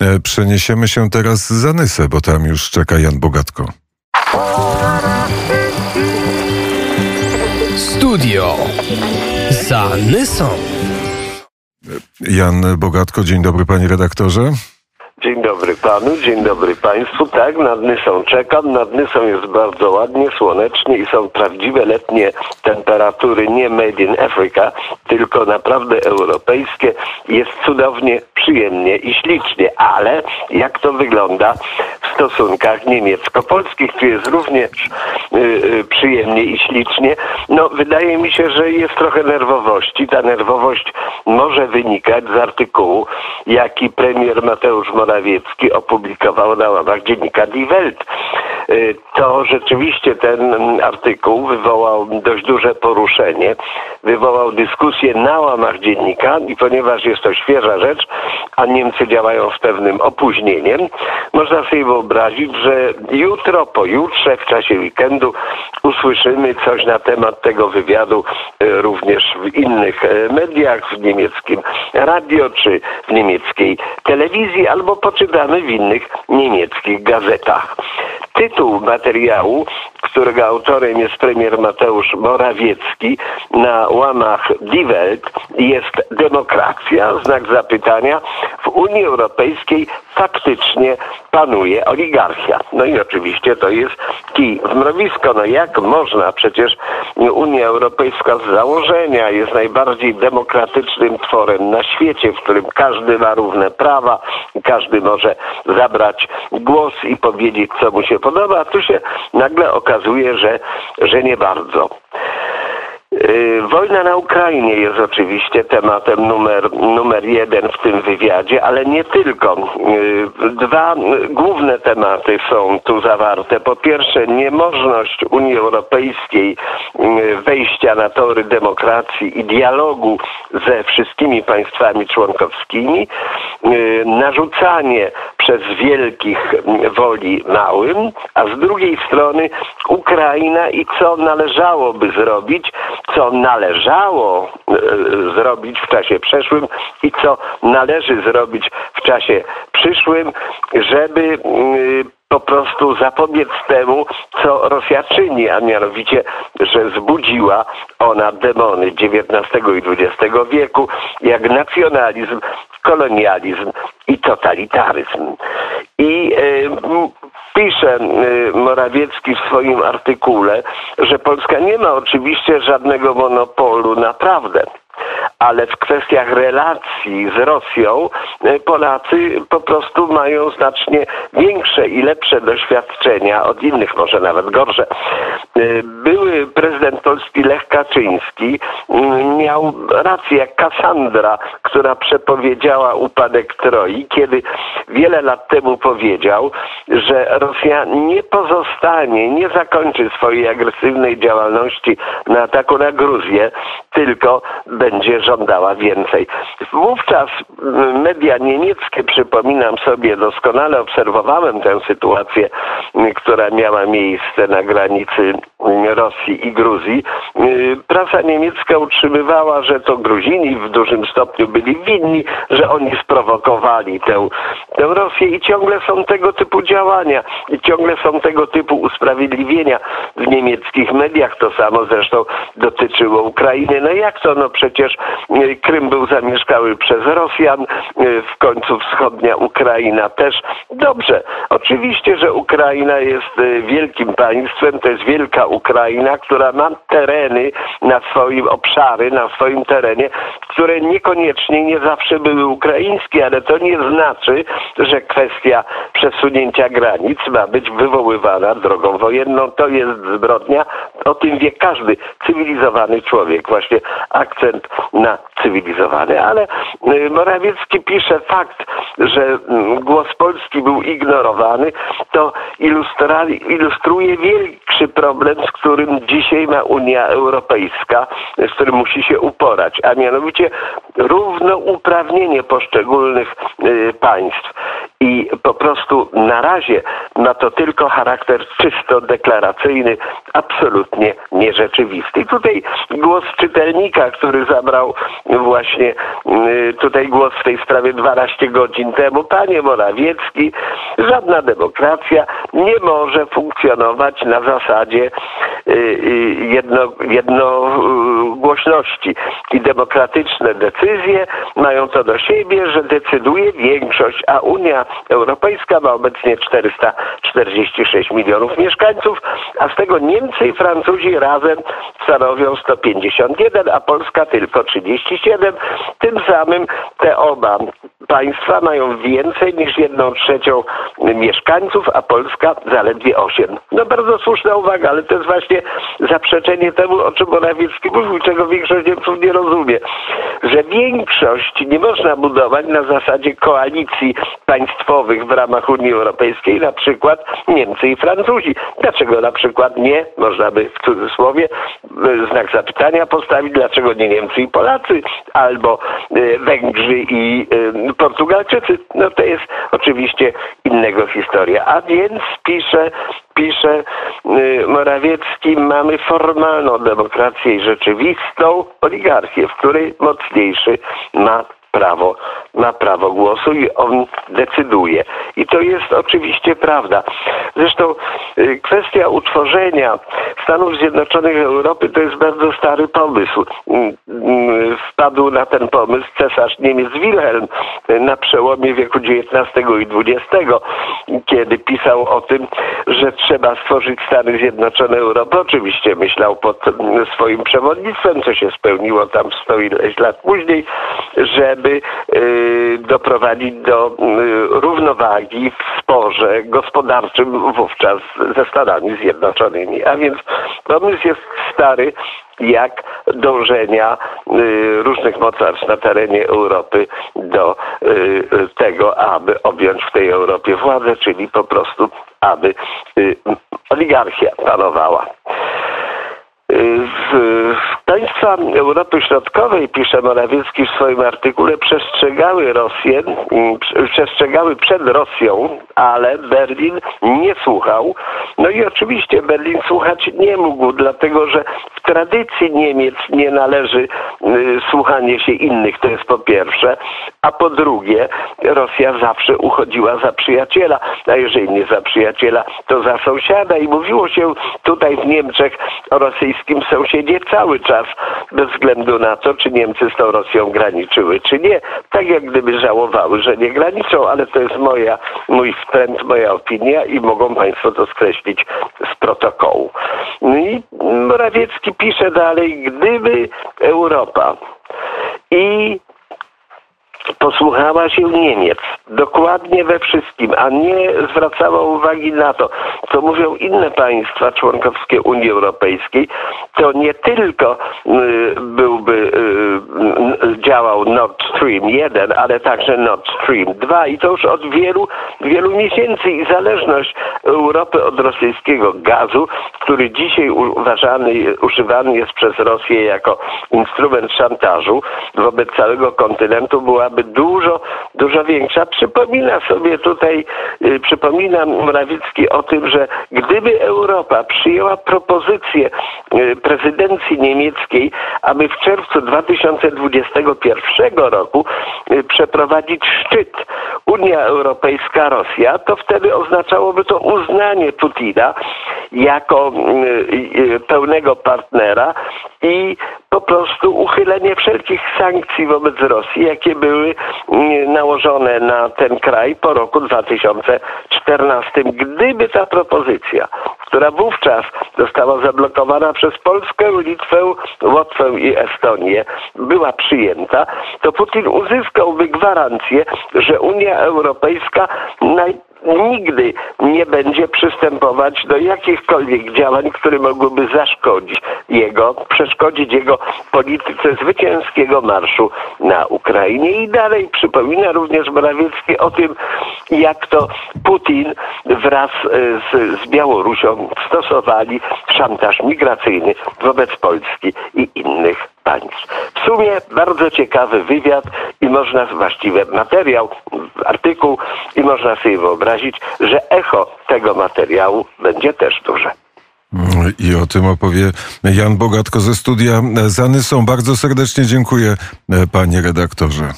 E, przeniesiemy się teraz za Nysę, bo tam już czeka Jan Bogatko. Studio za Nysą. Jan Bogatko, dzień dobry panie redaktorze. Dzień dobry panu, dzień dobry państwu. Tak, nad Nysą czekam. Nad Nysą jest bardzo ładnie, słonecznie i są prawdziwe letnie temperatury, nie made in Africa, tylko naprawdę europejskie. Jest cudownie, przyjemnie i ślicznie, ale jak to wygląda w stosunkach niemiecko-polskich, tu jest również y, y, przyjemnie i ślicznie. No, wydaje mi się, że jest trochę nerwowości. Ta nerwowość może wynikać z artykułu, jaki premier Mateusz Morawiecki opublikował na łamach dziennika Die Welt. Y, to rzeczywiście ten artykuł wywołał dość duże poruszenie, wywołał dyskusję na łamach dziennika i ponieważ jest to świeża rzecz, a Niemcy działają z pewnym opóźnieniem, można sobie że jutro, pojutrze, w czasie weekendu usłyszymy coś na temat tego wywiadu y, również w innych y, mediach, w niemieckim radio czy w niemieckiej telewizji, albo poczytamy w innych niemieckich gazetach. Tytuł materiału, którego autorem jest premier Mateusz Morawiecki na łamach Die Welt jest demokracja, znak zapytania. W Unii Europejskiej faktycznie panuje oligarchia. No i oczywiście to jest kij w mrowisko. No jak można? Przecież Unia Europejska z założenia jest najbardziej demokratycznym tworem na świecie, w którym każdy ma równe prawa, każdy może zabrać głos i powiedzieć, co mu się podoba. A tu się nagle okazuje, że, że nie bardzo. Y, wojna na Ukrainie jest oczywiście tematem numer, numer jeden w tym wywiadzie, ale nie tylko. Y, dwa główne tematy są tu zawarte. Po pierwsze, niemożność Unii Europejskiej y, wejścia na tory demokracji i dialogu ze wszystkimi państwami członkowskimi, narzucanie przez wielkich woli małym, a z drugiej strony Ukraina i co należałoby zrobić, co należało e, zrobić w czasie przeszłym i co należy zrobić w czasie przyszłym, żeby po prostu zapobiec temu, co Rosja czyni, a mianowicie, że zbudziła ona demony XIX i XX wieku, jak nacjonalizm, kolonializm i totalitaryzm. I y, pisze y, Morawiecki w swoim artykule, że Polska nie ma oczywiście żadnego monopolu na prawdę ale w kwestiach relacji z Rosją e, Polacy po prostu mają znacznie większe i lepsze doświadczenia od innych, może nawet gorsze. E, były prezydent Polski Lech Kaczyński mm, miał rację jak Kassandra, która przepowiedziała upadek Troi, kiedy wiele lat temu powiedział, że Rosja nie pozostanie, nie zakończy swojej agresywnej działalności na ataku na Gruzję, tylko będzie żądała więcej. Wówczas media niemieckie, przypominam sobie, doskonale obserwowałem tę sytuację, która miała miejsce na granicy Rosji i Gruzji. Prasa niemiecka utrzymywała, że to Gruzini w dużym stopniu byli winni, że oni sprowokowali tę Rosję i ciągle są tego typu działania i ciągle są tego typu usprawiedliwienia w niemieckich mediach. To samo zresztą dotyczyło Ukrainy. No jak to? No przecież e, Krym był zamieszkały przez Rosjan, e, w końcu wschodnia Ukraina też. Dobrze, oczywiście, że Ukraina jest e, wielkim państwem, to jest wielka Ukraina, która ma tereny na swoim obszary, na swoim terenie, które niekoniecznie nie zawsze były ukraińskie, ale to nie znaczy, że kwestia przesunięcia granic ma być wywoływana drogą wojenną. To jest zbrodnia. O tym wie każdy cywilizowany człowiek. Właśnie akcent na cywilizowany. Ale y, Morawiecki pisze fakt, że mm, głos Polski był ignorowany, to ilustruje większy problem, z którym dzisiaj ma Unia Europejska, z którym musi się uporać, a mianowicie równouprawnienie poszczególnych y, państw. I po prostu na razie ma to tylko charakter czysto deklaracyjny, absolutnie nierzeczywisty. I tutaj głos czytelnika, który zabrał właśnie y, tutaj głos w tej sprawie 12 godzin temu, panie Morawiecki, żadna demokracja nie może funkcjonować na zasadzie jedno, jednogłośności i demokratyczne decyzje mają to do siebie, że decyduje większość, a Unia Europejska ma obecnie 446 milionów mieszkańców, a z tego Niemcy i Francuzi razem stanowią 151, a Polska tylko 37. Tym samym te oba państwa mają więcej niż jedną trzecią mieszkańców, a Polska zaledwie 8. No bardzo słuszna uwaga, ale to jest właśnie zaprzeczenie temu, o czym Morawiecki mówił, czego większość Niemców nie rozumie, że większość nie można budować na zasadzie koalicji państwowych w ramach Unii Europejskiej, na przykład Niemcy i Francuzi. Dlaczego na przykład nie, można by w cudzysłowie znak zapytania postawić, dlaczego nie Niemcy i Polacy, albo e, Węgrzy i e, Portugalczycy. No to jest oczywiście innego historia. A więc pisze pisze y, Morawiecki, mamy formalną demokrację i rzeczywistą oligarchię, w której mocniejszy ma prawo, ma prawo głosu i on decyduje. I to jest oczywiście prawda. Zresztą y, kwestia utworzenia Stanów Zjednoczonych Europy to jest bardzo stary pomysł. Mm, mm, wpadł na ten pomysł cesarz Niemiec Wilhelm na przełomie wieku XIX i XX, kiedy pisał o tym, że trzeba stworzyć Stany Zjednoczone Europy. Oczywiście myślał pod swoim przewodnictwem, co się spełniło tam sto ileś lat później, żeby y, doprowadzić do y, równowagi w sporze gospodarczym wówczas ze Stanami Zjednoczonymi. A więc pomysł jest stary jak dążenia y, różnych mocarstw na terenie Europy do tego, aby objąć w tej Europie władzę, czyli po prostu, aby oligarchia panowała. Państwa Europy Środkowej, pisze Morawiecki w swoim artykule, przestrzegały Rosję, mm, przestrzegały przed Rosją, ale Berlin nie słuchał. No i oczywiście Berlin słuchać nie mógł, dlatego że w tradycji Niemiec nie należy y, słuchanie się innych, to jest po pierwsze, a po drugie Rosja zawsze uchodziła za przyjaciela, a jeżeli nie za przyjaciela, to za sąsiada i mówiło się tutaj w Niemczech o rosyjskim sąsiedzie cały czas, bez względu na to, czy Niemcy z tą Rosją graniczyły, czy nie. Tak jak gdyby żałowały, że nie graniczą, ale to jest moja, mój wtręt, moja opinia i mogą Państwo to skreślić z protokołu. No I Morawiecki pisze dalej, gdyby Europa i posłuchała się Niemiec. Dokładnie we wszystkim, a nie zwracała uwagi na to, co mówią inne państwa członkowskie Unii Europejskiej, to nie tylko y, byłby Stream 1, ale także Nord Stream 2 i to już od wielu, wielu miesięcy i zależność Europy od rosyjskiego gazu, który dzisiaj uważany, używany jest przez Rosję jako instrument szantażu wobec całego kontynentu byłaby dużo, dużo większa. Przypomina sobie tutaj, y, przypomina Morawiecki o tym, że gdyby Europa przyjęła propozycję y, prezydencji niemieckiej, aby w czerwcu 2021 roku y, przeprowadzić szczyt Unia Europejska-Rosja, to wtedy oznaczałoby to uznanie Putina jako pełnego partnera i po prostu uchylenie wszelkich sankcji wobec Rosji, jakie były nałożone na ten kraj po roku 2014. Gdyby ta propozycja, która wówczas została zablokowana przez Polskę, Litwę, Łotwę i Estonię, była przyjęta, to Putin uzyskałby gwarancję, że Unia Europejska naj nigdy nie będzie przystępować do jakichkolwiek działań, które mogłyby zaszkodzić jego, przeszkodzić jego polityce zwycięskiego marszu na Ukrainie. I dalej przypomina również Morawiecki o tym, jak to Putin wraz e, z, z Białorusią stosowali szantaż migracyjny wobec Polski i innych państw. W sumie bardzo ciekawy wywiad i można właściwie materiał artykuł i można sobie wyobrazić, że echo tego materiału będzie też duże. I o tym opowie Jan Bogatko ze studia Zanysą. Bardzo serdecznie dziękuję, e, panie redaktorze.